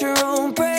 your own bread.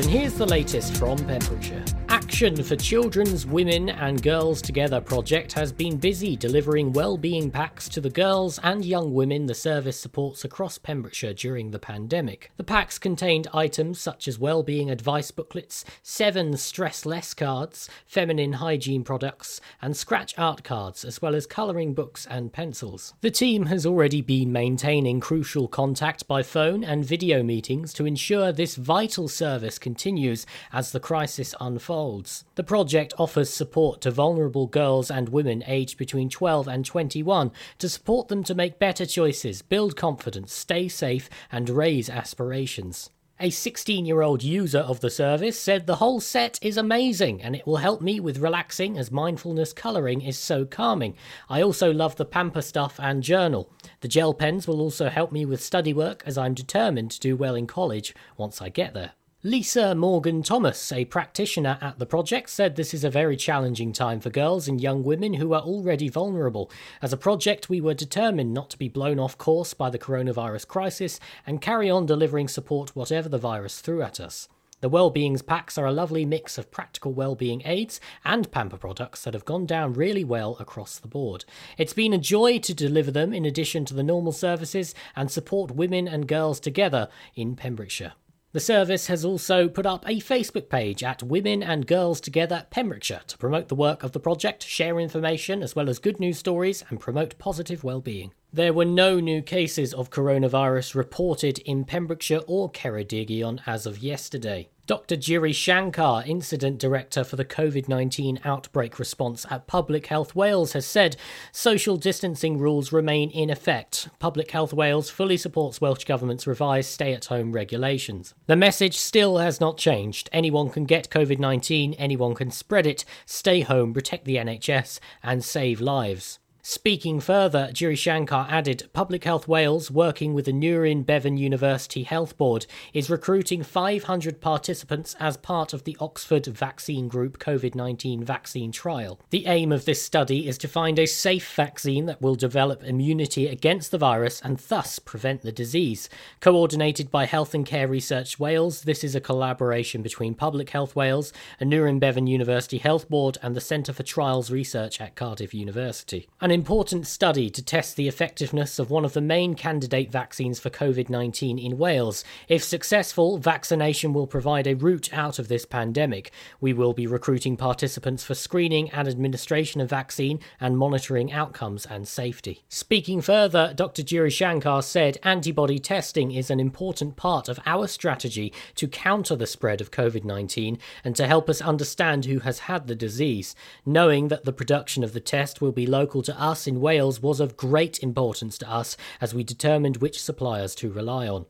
And here's the latest from Pembrokeshire. Action for Children's Women and Girls Together project has been busy delivering well-being packs to the girls and young women the service supports across Pembrokeshire during the pandemic. The packs contained items such as well-being advice booklets, seven stress less cards, feminine hygiene products, and scratch art cards, as well as colouring books and pencils. The team has already been maintaining crucial contact by phone and video meetings to ensure this vital service continues as the crisis unfolds. The project offers support to vulnerable girls and women aged between 12 and 21 to support them to make better choices, build confidence, stay safe, and raise aspirations. A 16 year old user of the service said the whole set is amazing and it will help me with relaxing as mindfulness colouring is so calming. I also love the pamper stuff and journal. The gel pens will also help me with study work as I'm determined to do well in college once I get there. Lisa Morgan Thomas, a practitioner at the project, said this is a very challenging time for girls and young women who are already vulnerable. As a project, we were determined not to be blown off course by the coronavirus crisis and carry on delivering support whatever the virus threw at us. The Wellbeings packs are a lovely mix of practical well-being aids and pamper products that have gone down really well across the board. It's been a joy to deliver them in addition to the normal services and support women and girls together in Pembrokeshire. The service has also put up a Facebook page at Women and Girls Together Pembrokeshire to promote the work of the project, share information as well as good news stories, and promote positive well-being. There were no new cases of coronavirus reported in Pembrokeshire or Ceredigion as of yesterday. Dr. Giri Shankar, Incident Director for the COVID 19 outbreak response at Public Health Wales, has said social distancing rules remain in effect. Public Health Wales fully supports Welsh Government's revised stay at home regulations. The message still has not changed. Anyone can get COVID 19, anyone can spread it. Stay home, protect the NHS, and save lives. Speaking further, Giri Shankar added Public Health Wales, working with the Aneurin Bevan University Health Board, is recruiting 500 participants as part of the Oxford Vaccine Group COVID 19 vaccine trial. The aim of this study is to find a safe vaccine that will develop immunity against the virus and thus prevent the disease. Coordinated by Health and Care Research Wales, this is a collaboration between Public Health Wales, Aneurin Bevan University Health Board, and the Centre for Trials Research at Cardiff University. An important study to test the effectiveness of one of the main candidate vaccines for COVID 19 in Wales. If successful, vaccination will provide a route out of this pandemic. We will be recruiting participants for screening and administration of vaccine and monitoring outcomes and safety. Speaking further, Dr. Giri Shankar said antibody testing is an important part of our strategy to counter the spread of COVID 19 and to help us understand who has had the disease. Knowing that the production of the test will be local to us in Wales was of great importance to us as we determined which suppliers to rely on.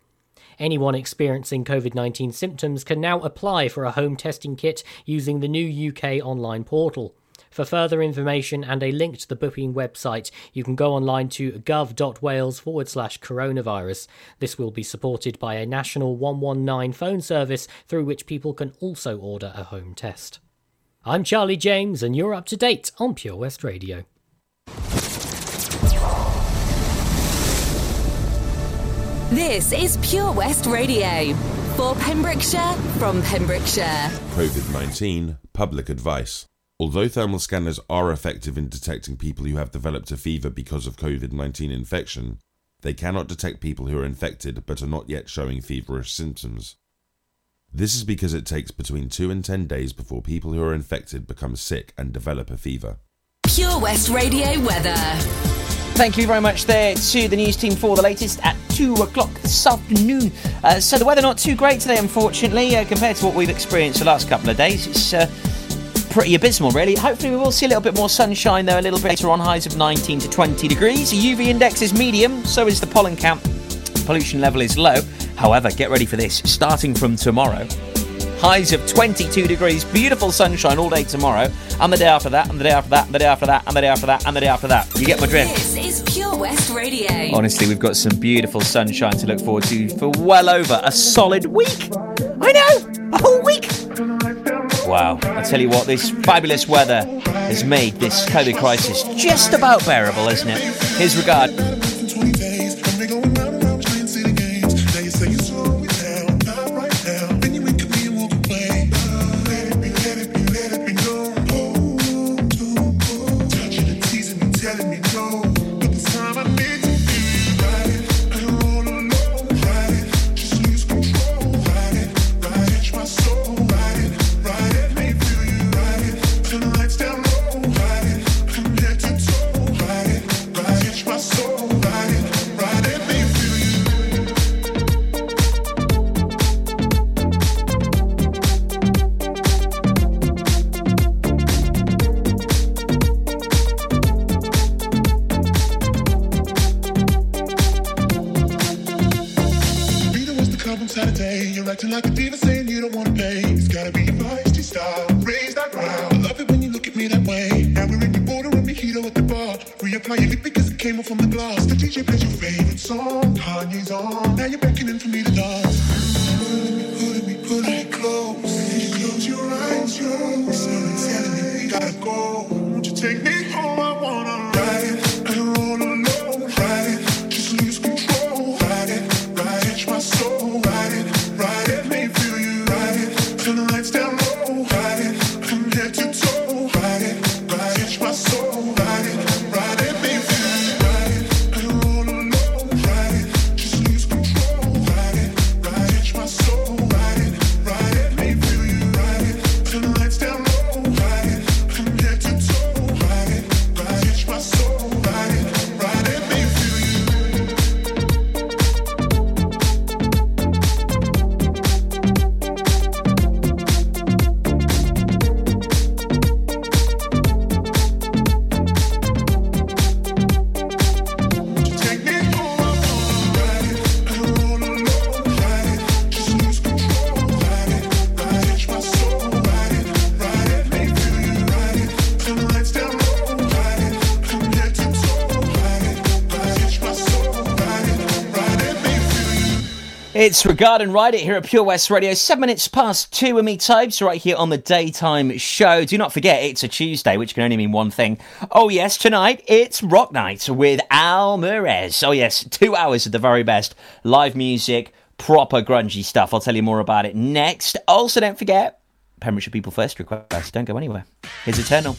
Anyone experiencing COVID 19 symptoms can now apply for a home testing kit using the new UK online portal. For further information and a link to the booking website, you can go online to gov.wales forward slash coronavirus. This will be supported by a national 119 phone service through which people can also order a home test. I'm Charlie James, and you're up to date on Pure West Radio. This is Pure West Radio. For Pembrokeshire, from Pembrokeshire. COVID 19 public advice. Although thermal scanners are effective in detecting people who have developed a fever because of COVID 19 infection, they cannot detect people who are infected but are not yet showing feverish symptoms. This is because it takes between 2 and 10 days before people who are infected become sick and develop a fever. Pure West Radio weather. Thank you very much there to the news team for the latest at 2 o'clock this afternoon. Uh, so the weather not too great today, unfortunately, uh, compared to what we've experienced the last couple of days. It's uh, pretty abysmal, really. Hopefully, we will see a little bit more sunshine, though, a little bit later on, highs of 19 to 20 degrees. The UV index is medium, so is the pollen count. Pollution level is low. However, get ready for this. Starting from tomorrow, highs of 22 degrees, beautiful sunshine all day tomorrow, and the day after that, and the day after that, and the day after that, and the day after that, and the day after that. You get my drift. This is Pure West Radio. Honestly, we've got some beautiful sunshine to look forward to for well over a solid week. I know, a whole week. Wow, I tell you what, this fabulous weather has made this COVID crisis just about bearable, isn't it? Here's regard. It's Regard and Ride It here at Pure West Radio. Seven minutes past two with me, Types, right here on the daytime show. Do not forget, it's a Tuesday, which can only mean one thing. Oh, yes, tonight it's Rock Night with Al Murez. Oh, yes, two hours of the very best live music, proper grungy stuff. I'll tell you more about it next. Also, don't forget, Pembrokeshire People First request. Don't go anywhere. Here's Eternal.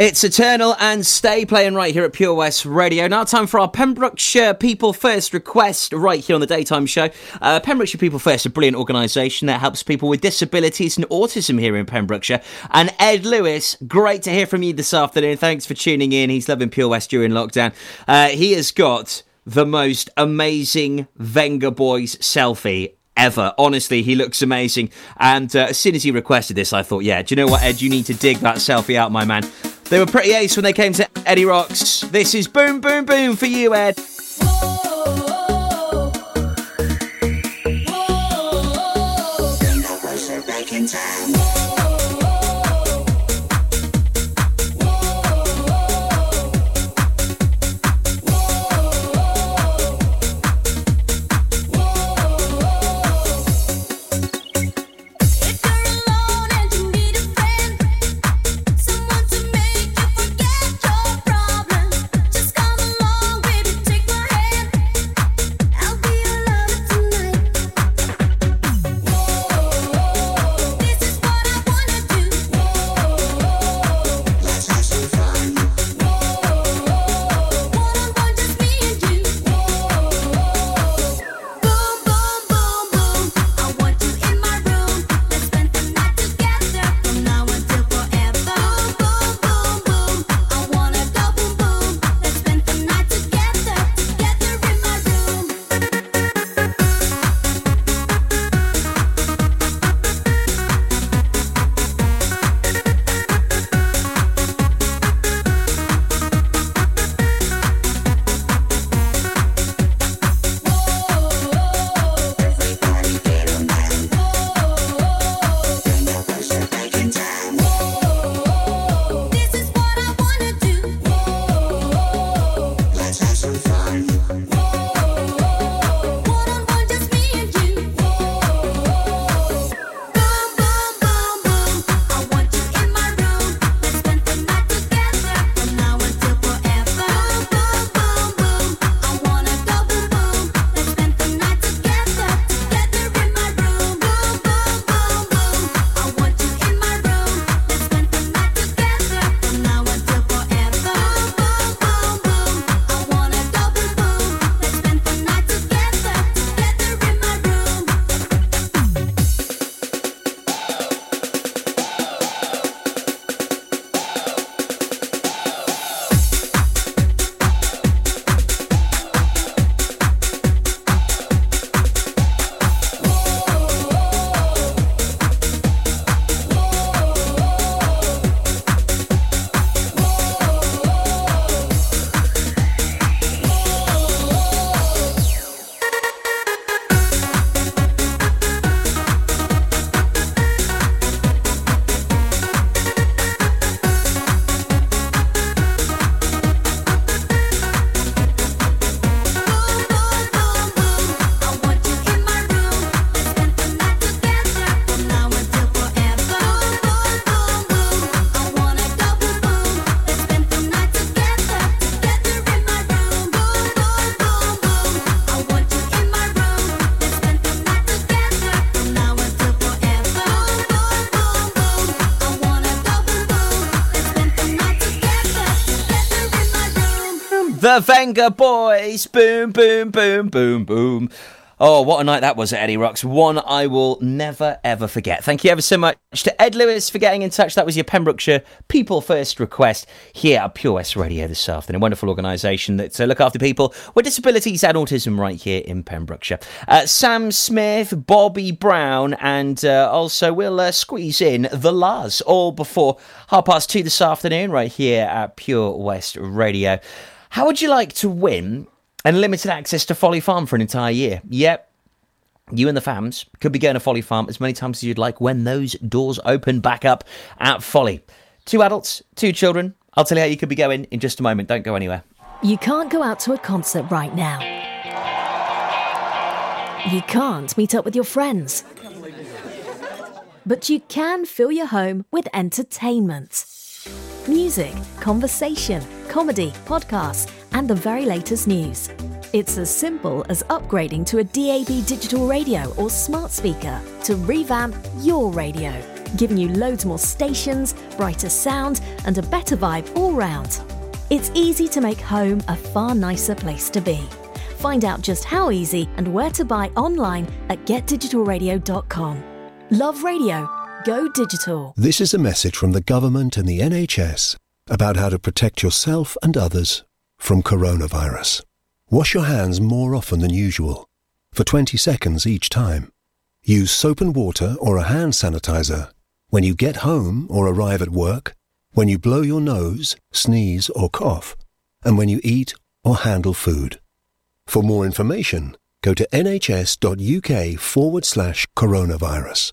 It's Eternal and Stay playing right here at Pure West Radio. Now, time for our Pembrokeshire People First request right here on the daytime show. Uh, Pembrokeshire People First, a brilliant organisation that helps people with disabilities and autism here in Pembrokeshire. And Ed Lewis, great to hear from you this afternoon. Thanks for tuning in. He's loving Pure West during lockdown. Uh, he has got the most amazing Vengaboys selfie ever. Honestly, he looks amazing. And uh, as soon as he requested this, I thought, yeah, do you know what, Ed? You need to dig that selfie out, my man. They were pretty ace when they came to Eddie Rocks. This is Boom Boom Boom for you, Ed. If Vengaboys. Boom, boom, boom, boom, boom. Oh, what a night that was at Eddie Rocks. One I will never, ever forget. Thank you ever so much to Ed Lewis for getting in touch. That was your Pembrokeshire People First request here at Pure West Radio this afternoon. A wonderful organisation that uh, look after people with disabilities and autism right here in Pembrokeshire. Uh, Sam Smith, Bobby Brown, and uh, also we'll uh, squeeze in the La's all before half past two this afternoon right here at Pure West Radio. How would you like to win unlimited access to Folly Farm for an entire year? Yep. You and the fams could be going to Folly Farm as many times as you'd like when those doors open back up at Folly. Two adults, two children. I'll tell you how you could be going in just a moment. Don't go anywhere. You can't go out to a concert right now. You can't meet up with your friends. But you can fill your home with entertainment. Music, conversation, comedy, podcasts, and the very latest news. It's as simple as upgrading to a DAB digital radio or smart speaker to revamp your radio. giving you loads more stations, brighter sound, and a better vibe all round. It's easy to make home a far nicer place to be. Find out just how easy and where to buy online at getdigitalradio.com. Love radio. Go digital. This is a message from the government and the NHS about how to protect yourself and others from coronavirus. Wash your hands more often than usual, for 20 seconds each time. Use soap and water or a hand sanitizer when you get home or arrive at work, when you blow your nose, sneeze or cough, and when you eat or handle food. For more information, go to nhs.uk forward slash coronavirus.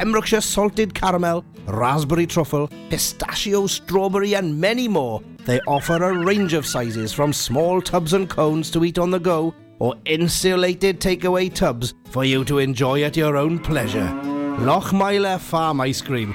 Pembrokeshire salted caramel, raspberry truffle, pistachio, strawberry, and many more. They offer a range of sizes from small tubs and cones to eat on the go or insulated takeaway tubs for you to enjoy at your own pleasure. Lochmeyler Farm Ice Cream.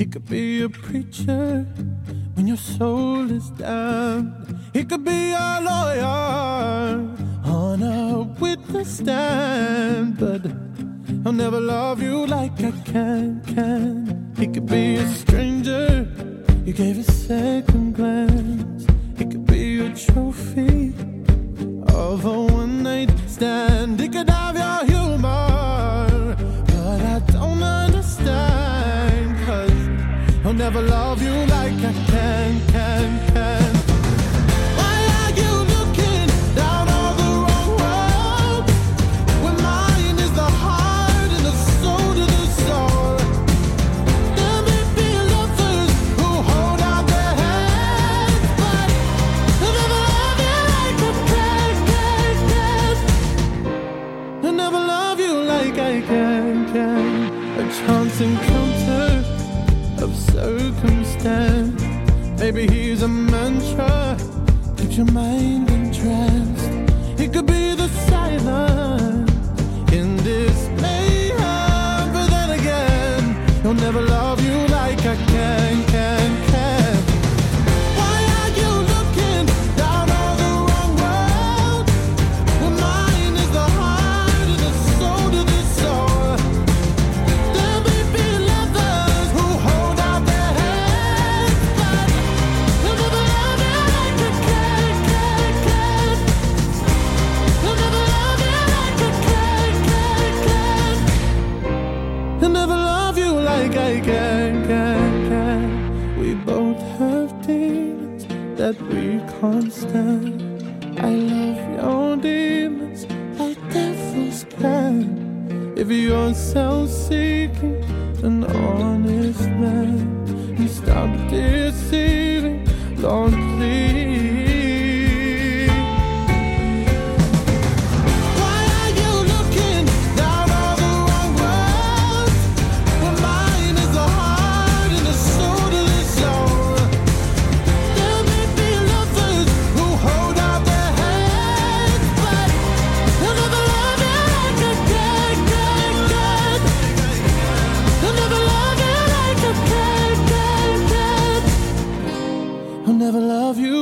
He could be a preacher when your soul is down. He could be a lawyer on a witness stand, but I'll never love you like I can. Can he could be a stranger? You gave a second glance. He could be a trophy of a one night stand. He could have your humor, but I don't understand. Never love you like I can, can, can. Maybe he's a mantra, keeps your mind in It They'll never love you like I can, can, can. We both have demons that we can't stand. I love your demons like devils can. If you're self-seeking, an honest man, and stop deceiving, Lord, please.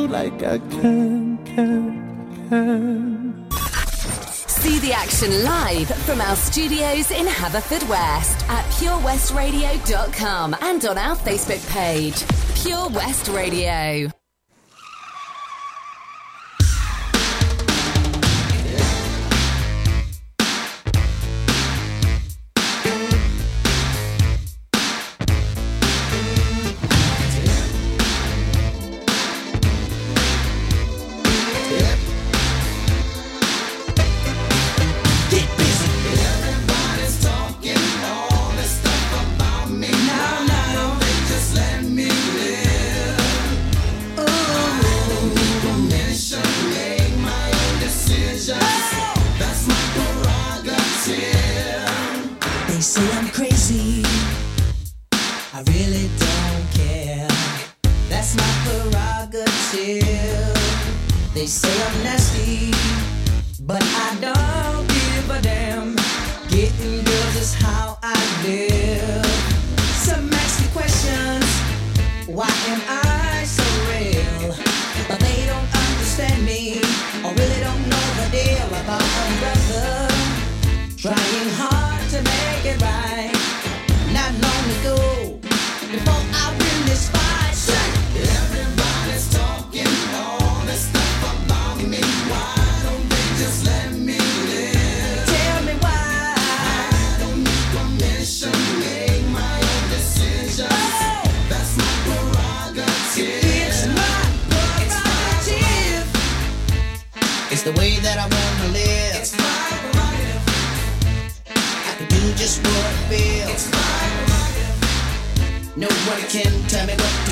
like I can, can, can. See the action live from our studios in Haverfordwest at purewestradio.com and on our Facebook page, Pure West Radio. They say I'm nasty, but I don't give a damn. Getting girls is how I live. Some nasty questions. Why am I?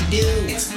do.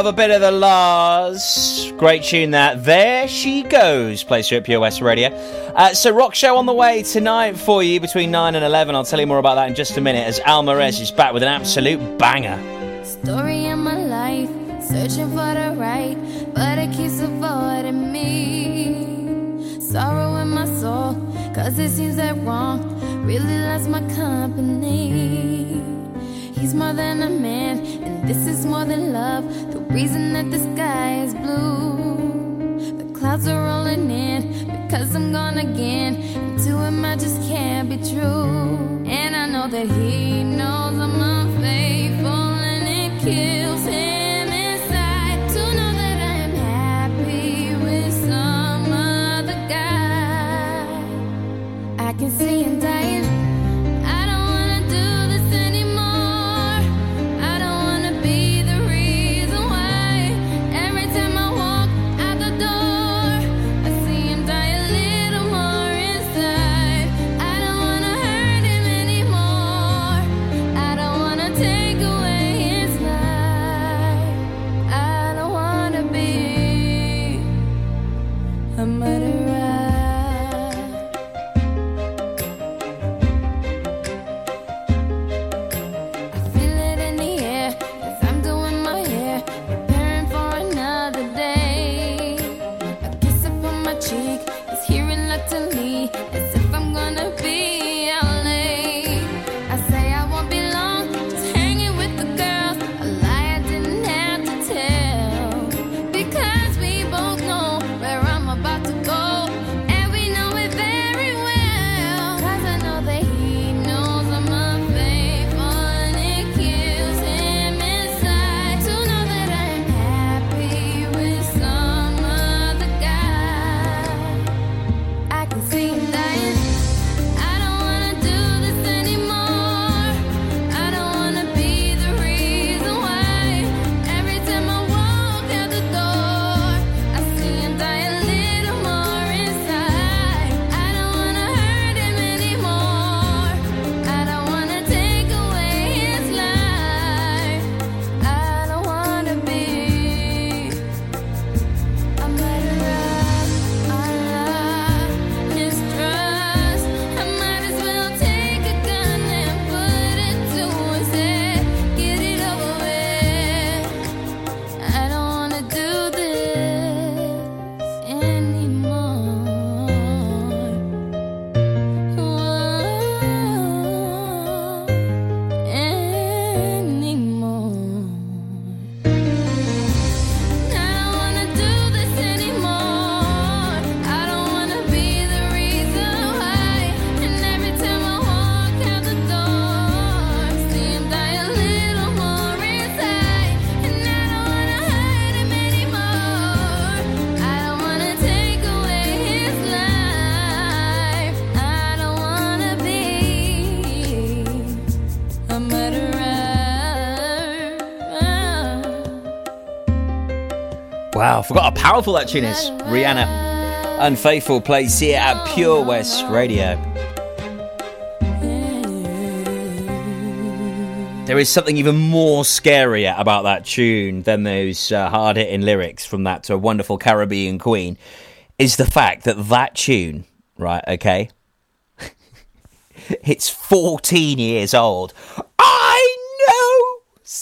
A bit of the La's. Great tune that. There she goes. Plays here at Pure West Radio. Uh, so, rock show on the way tonight for you between 9 and 11. I'll tell you more about that in just a minute as Almarez is back with an absolute banger. Story of my life, searching for the right, but it keeps avoiding me. Sorrow in my soul, cause it seems that wrong really loves my company. He's more than a man, and this is more than love. Reason that the sky is blue. The clouds are rolling in because I'm gone again. And to him, I just can't be true. And I know that he knows I'm unfaithful, and it kills powerful that tune is. Rihanna. Unfaithful plays here at Pure West Radio. There is something even more scarier about that tune than those uh, hard hitting lyrics from that uh, wonderful Caribbean queen is the fact that that tune, right, okay, it's 14 years old. I!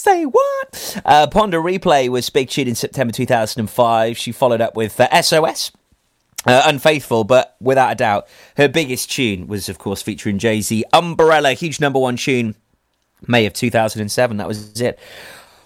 Say what? Uh, Pon de Replay was big tune in September 2005. She followed up with uh, SOS. Uh, unfaithful, but without a doubt, her biggest tune was, of course, featuring Jay Z. Umbrella, huge number one tune, May of 2007. That was it.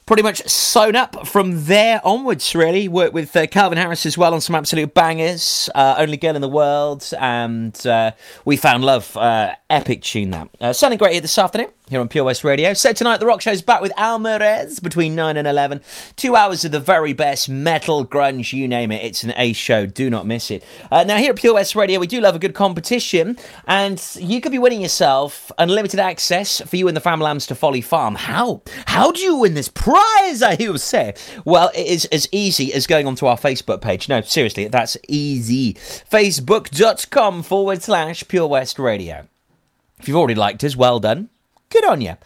Pretty much sewn up from there onwards, really. Worked with uh, Calvin Harris as well on some absolute bangers. Uh, Only Girl in the World and uh, We Found Love. Uh, epic tune that. Uh, sounding great here this afternoon here on Pure West Radio. So tonight, The Rock Show's back with Almarez between 9 and 11. Two hours of the very best metal, grunge, you name it. It's an ace show. Do not miss it. Uh, now, here at Pure West Radio, we do love a good competition, and you could be winning yourself unlimited access for you and the Fam to Folly Farm. How? How do you win this prize, I hear you say? Well, it is as easy as going onto our Facebook page. No, seriously, that's easy. Facebook.com forward slash Pure West Radio. If you've already liked us, well done. Good on you.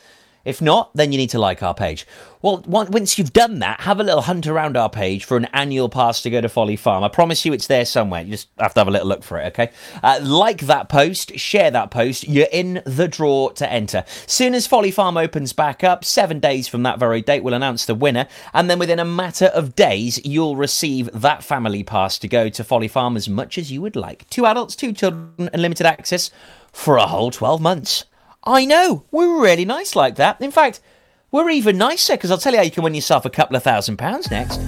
If not, then you need to like our page. Well, once you've done that, have a little hunt around our page for an annual pass to go to Folly Farm. I promise you it's there somewhere. You just have to have a little look for it, okay? Uh, like that post, share that post. You're in the draw to enter. Soon as Folly Farm opens back up, seven days from that very date, we'll announce the winner. And then within a matter of days, you'll receive that family pass to go to Folly Farm as much as you would like. Two adults, two children, and limited access for a whole 12 months. I know, we're really nice like that. In fact, we're even nicer because I'll tell you how you can win yourself a couple of thousand pounds next.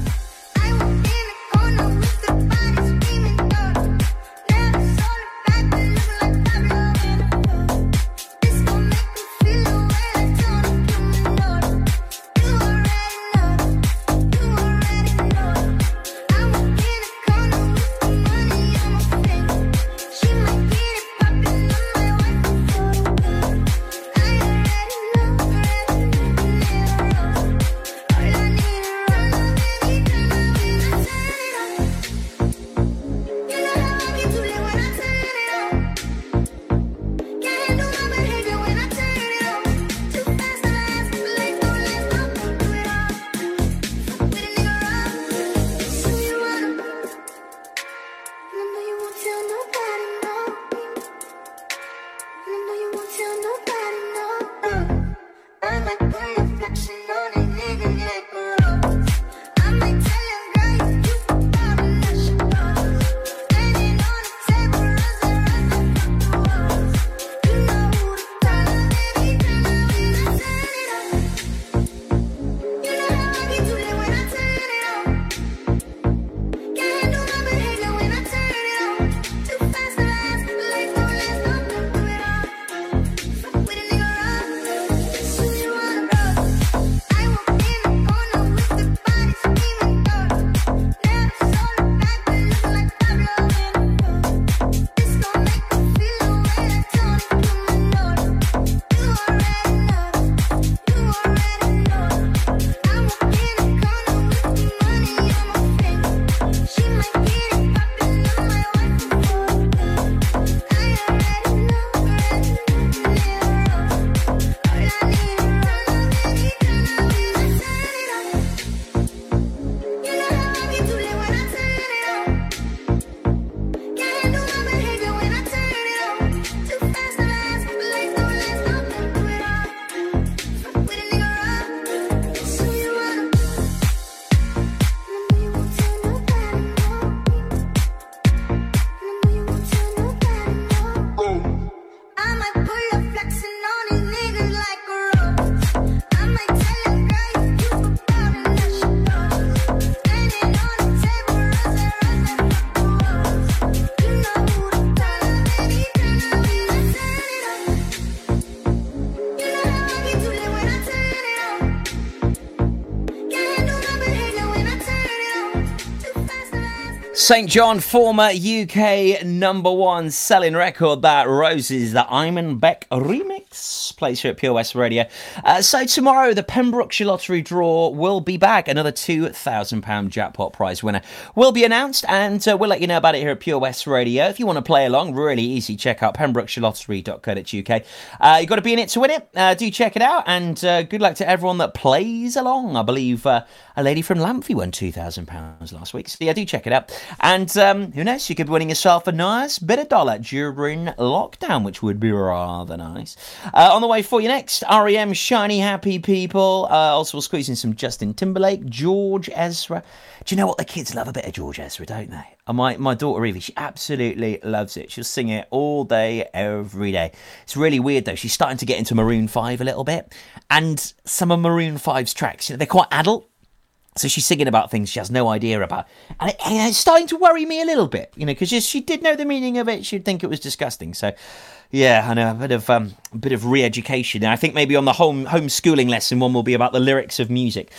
SAINt JHN, former UK number one selling record, that Roses, the Imanbek remix. plays here at Pure West Radio. Uh, so tomorrow, the Pembrokeshire Lottery draw will be back. Another £2,000 jackpot prize winner will be announced, and uh, we'll let you know about it here at Pure West Radio. If you want to play along, really easy. Check out pembrokeshirelottery.co.uk. Uh, you've got to be in it to win it. Uh, do check it out, and uh, good luck to everyone that plays along. I believe uh, a lady from Lamphey won £2,000 last week. So yeah, do check it out. And um, who knows, you could be winning yourself a nice bit of dollar during lockdown, which would be rather nice. Uh, on the way for you next, REM, Shiny Happy People. Uh, also, we'll squeeze in some Justin Timberlake, George Ezra. Do you know what? The kids love a bit of George Ezra, don't they? My, my daughter Evie, she absolutely loves it. She'll sing it all day, every day. It's really weird though. She's starting to get into Maroon 5 a little bit. And some of Maroon 5's tracks, you know, they're quite adult. So she's singing about things she has no idea about. And, it, and it's starting to worry me a little bit, you know, because she did know the meaning of it. She'd think it was disgusting. So, yeah, I know, a bit of, um, a bit of re-education. I think maybe on the home homeschooling lesson, one will be about the lyrics of music.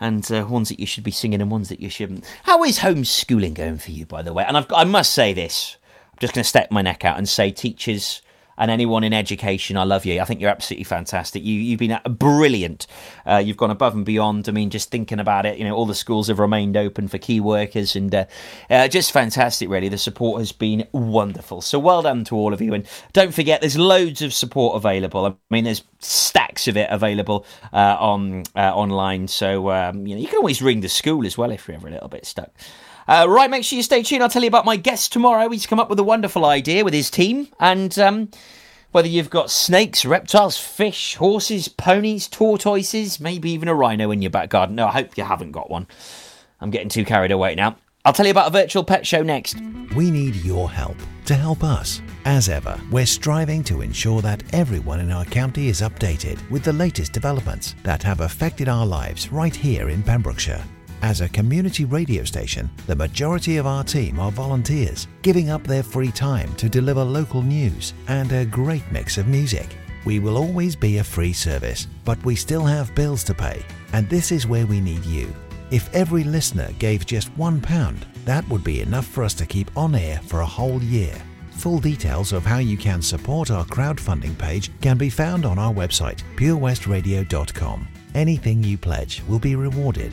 And uh, ones that you should be singing and ones that you shouldn't. How is homeschooling going for you, by the way? And I've, I must say this. I'm just going to step my neck out and say, teachers and anyone in education, I love you. I think you're absolutely fantastic. You, you've been brilliant. Uh, you've gone above and beyond. I mean, just thinking about it, you know, all the schools have remained open for key workers and uh, uh, just fantastic, really. The support has been wonderful. So well done to all of you. And don't forget, there's loads of support available. I mean, there's stacks of it available uh, on uh, online. So, um, you know, you can always ring the school as well if you're ever a little bit stuck. Uh, right, make sure you stay tuned. I'll tell you about my guest tomorrow. He's come up with a wonderful idea with his team. And um, whether you've got snakes, reptiles, fish, horses, ponies, tortoises, maybe even a rhino in your back garden. No, I hope you haven't got one. I'm getting too carried away now. I'll tell you about a virtual pet show next. We need your help to help us. As ever, we're striving to ensure that everyone in our county is updated with the latest developments that have affected our lives right here in Pembrokeshire. As a community radio station, the majority of our team are volunteers, giving up their free time to deliver local news and a great mix of music. We will always be a free service, but we still have bills to pay, and this is where we need you. If every listener gave just £1, that would be enough for us to keep on air for a whole year. Full details of how you can support our crowdfunding page can be found on our website, purewestradio.com. Anything you pledge will be rewarded.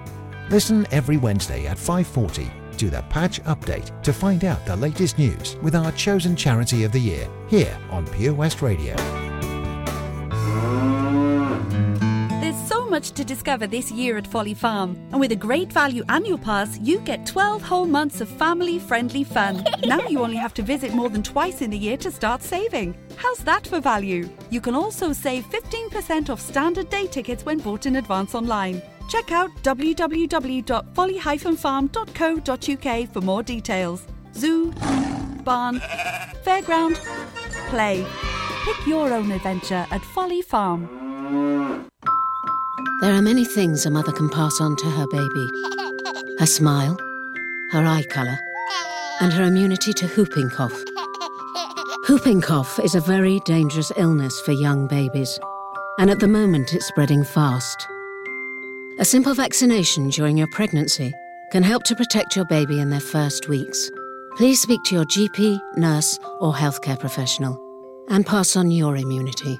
Listen every Wednesday at 5:40 to the Patch Update to find out the latest news with our chosen charity of the year here on Pure West Radio. There's so much to discover this year at Folly Farm, and with a great value annual pass, you get 12 whole months of family friendly fun. now you only have to visit more than twice in the year to start saving. How's that for value? You can also save 15% off standard day tickets when bought in advance online. Check out www.folly-farm.co.uk for more details. Zoo, barn, fairground, play. Pick your own adventure at Folly Farm. There are many things a mother can pass on to her baby her smile, her eye colour, and her immunity to whooping cough. Whooping cough is a very dangerous illness for young babies, and at the moment it's spreading fast. A simple vaccination during your pregnancy can help to protect your baby in their first weeks. Please speak to your GP, nurse, or healthcare professional. and pass on your immunity.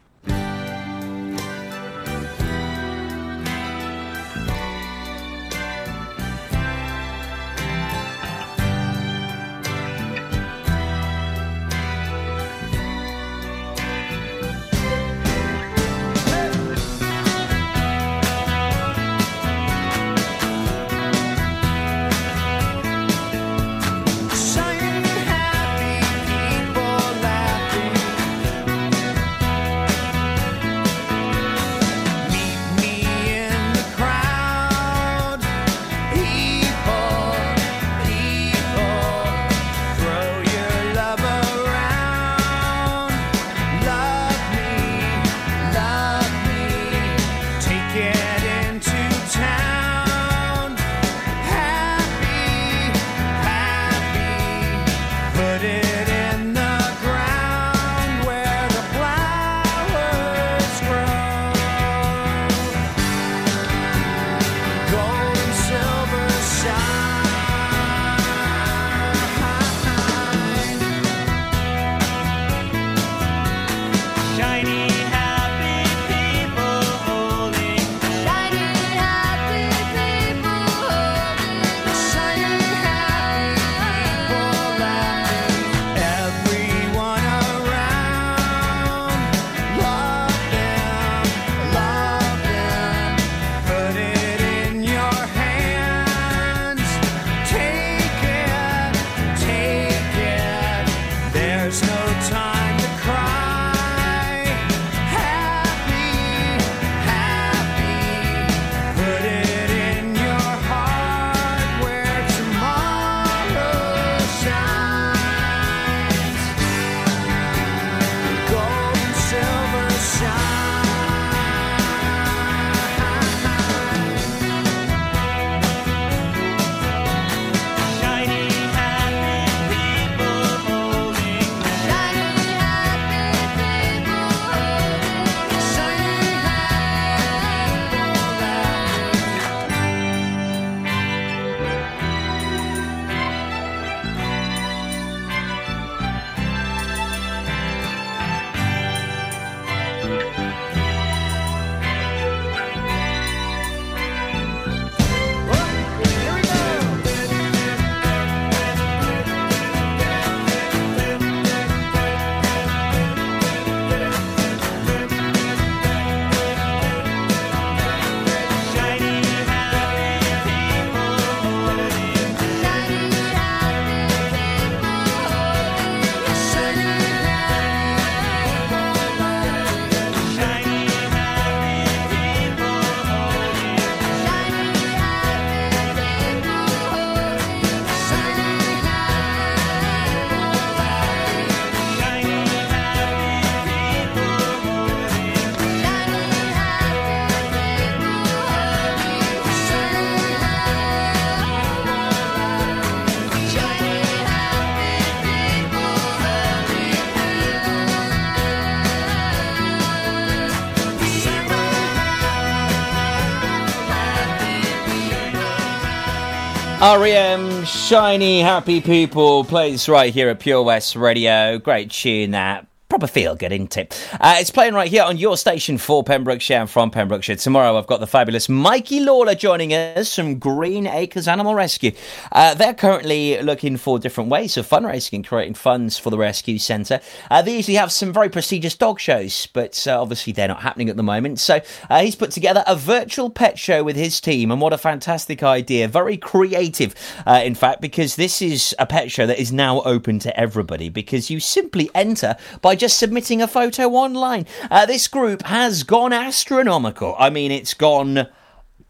REM, Shiny Happy People, plays right here at Pure West Radio. Great tune that. Proper feel good, isn't it? Uh, it's playing right here on your station for Pembrokeshire and from Pembrokeshire. Tomorrow I've got the fabulous Mikey Lawler joining us from Green Acres Animal Rescue. Uh, they're currently looking for different ways of fundraising and creating funds for the rescue centre. Uh, they usually have some very prestigious dog shows, but uh, obviously they're not happening at the moment. So uh, he's put together a virtual pet show with his team, and what a fantastic idea! Very creative, uh, in fact, because this is a pet show that is now open to everybody. Because you simply enter by just submitting a photo online. Uh, this group has gone astronomical. I mean, it's gone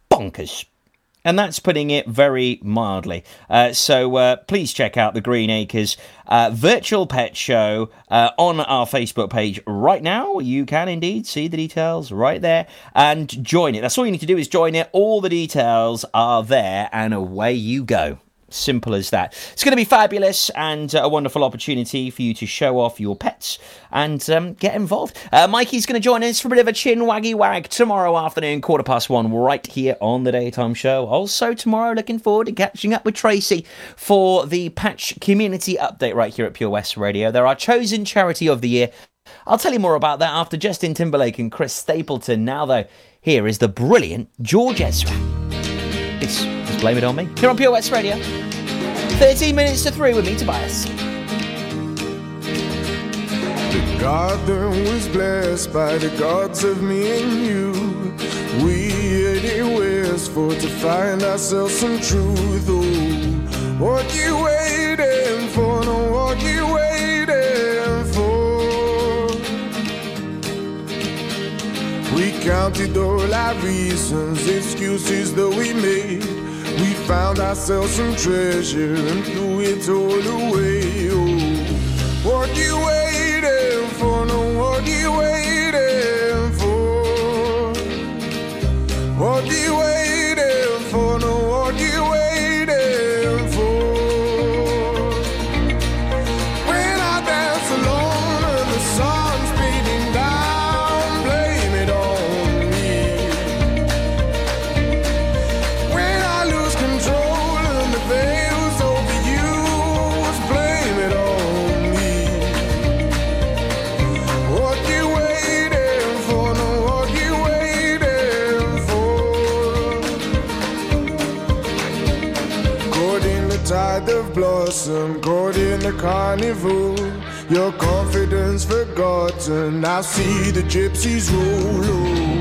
bonkers. And that's putting it very mildly. Uh, so uh, please check out the Green Acres uh, virtual pet show uh, on our Facebook page right now. You can indeed see the details right there and join it. That's all you need to do is join it. All the details are there, and away you go. Simple as that. It's going to be fabulous and uh, a wonderful opportunity for you to show off your pets and um, get involved. Uh, Mikey's going to join us for a bit of a chin waggy wag tomorrow afternoon, quarter past one, right here on the daytime show. Also, tomorrow, looking forward to catching up with Tracy for the Patch Community Update right here at Pure West Radio. They're our chosen charity of the year. I'll tell you more about that after Justin Timberlake and Chris Stapleton. Now, though, here is the brilliant George Ezra. It's blame it on me. Here on Pure West Radio. 13 minutes to 3 with me, Tobias. The garden was blessed by the gods of me and you. We headed west for to find ourselves some truth. Oh, what you waiting for? No, what you waiting for? We counted all our reasons, excuses that we made. We found ourselves some treasure and threw it all away. Oh, what you waiting for? No, what you waiting blossom, caught in the carnival. Your confidence forgotten. I see the gypsies roll.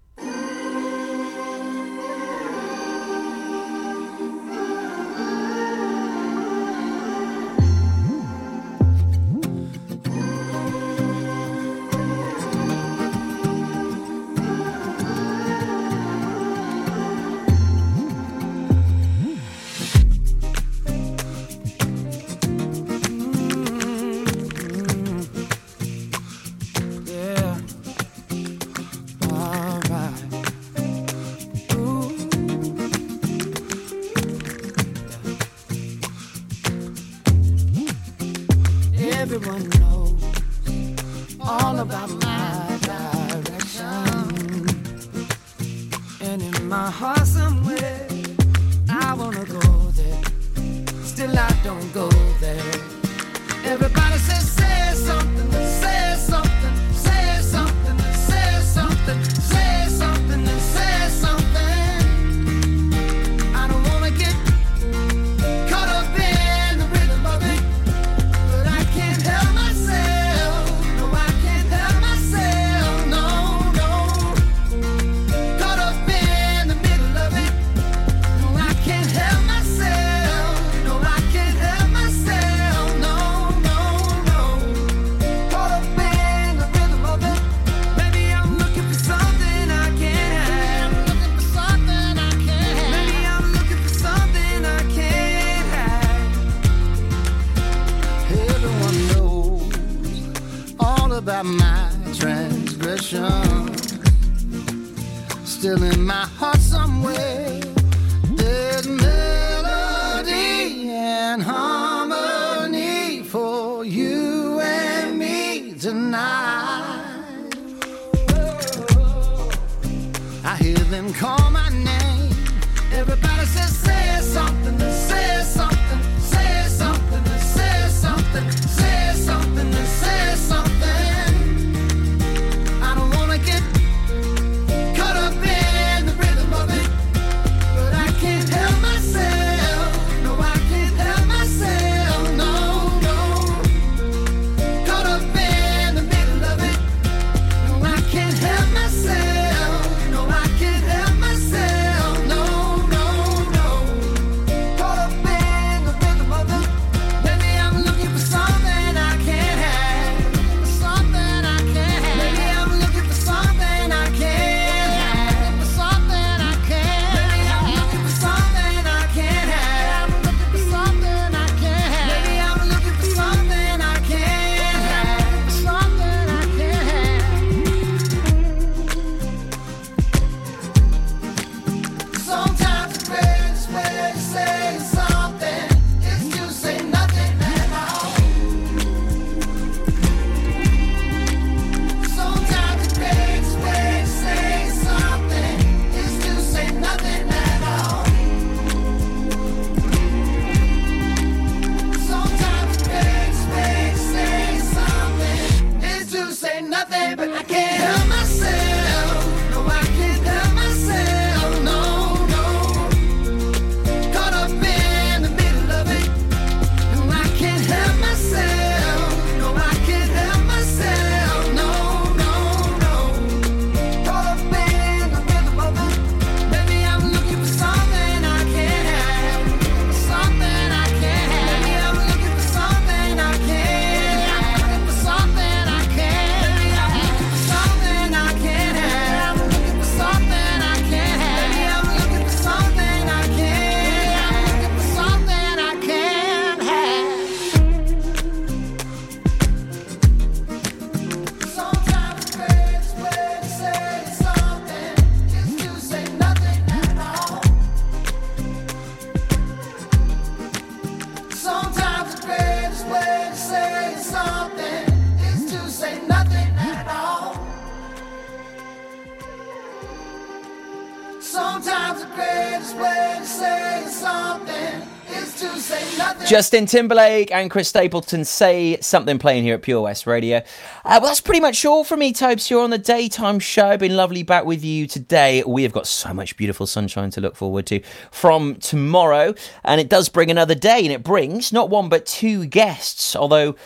Justin Timberlake and Chris Stapleton say something playing here at Pure West Radio. Uh, well, that's pretty much all from me, Tobes, here on the daytime show. Been lovely back with you today. We have got so much beautiful sunshine to look forward to from tomorrow, and it does bring another day, and it brings not one but two guests, although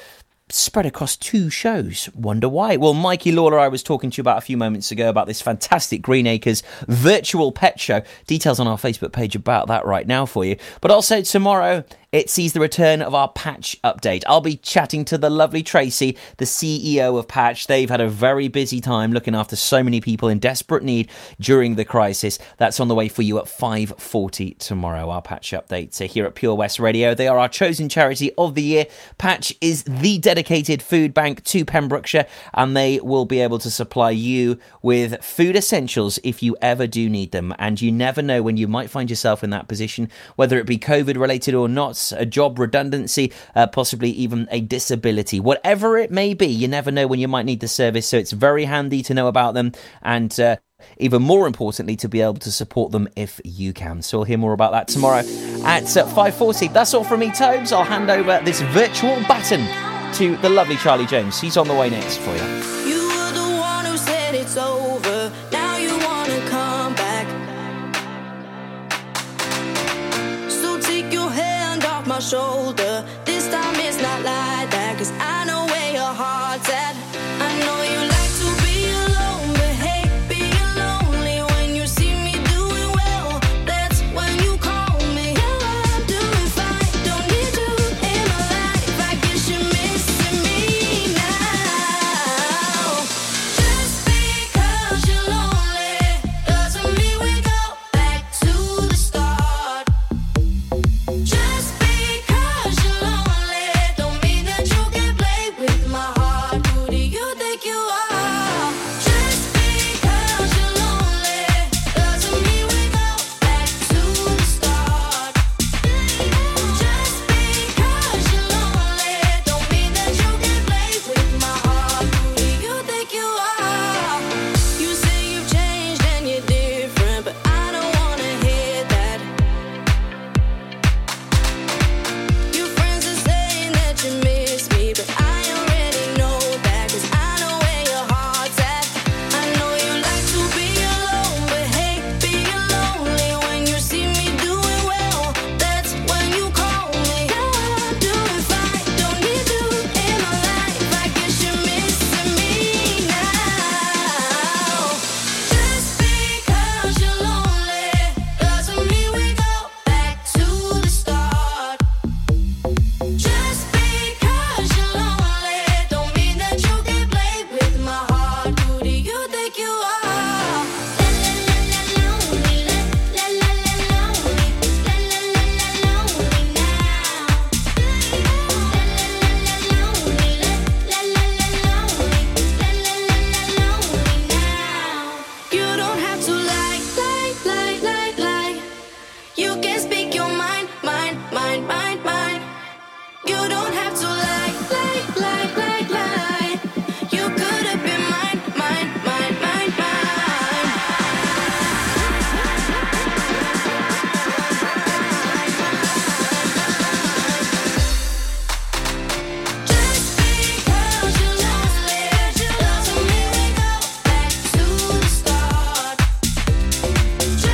spread across two shows. Wonder why? Well, Mikey Lawler, I was talking to you about a few moments ago about this fantastic Green Acres virtual pet show. Details on our Facebook page about that right now for you. But also tomorrow, it sees the return of our Patch update. I'll be chatting to the lovely Tracy, the CEO of Patch. They've had a very busy time looking after so many people in desperate need during the crisis. That's on the way for you at 5:40 tomorrow. Our Patch update here at Pure West Radio. They are our chosen charity of the year. Patch is the dedicated food bank to Pembrokeshire, and they will be able to supply you with food essentials if you ever do need them. And you never know when you might find yourself in that position, whether it be COVID related or not, a job redundancy, uh, possibly even a disability. Whatever it may be, you never know when you might need the service. So it's very handy to know about them and. Uh, even more importantly, to be able to support them if you can. So we'll hear more about that tomorrow at uh, 5.40. That's all from me, Tobes. I'll hand over this virtual baton to the lovely Charlie James. He's on the way next for you. You were the one who said it's over. My shoulder. This time it's not like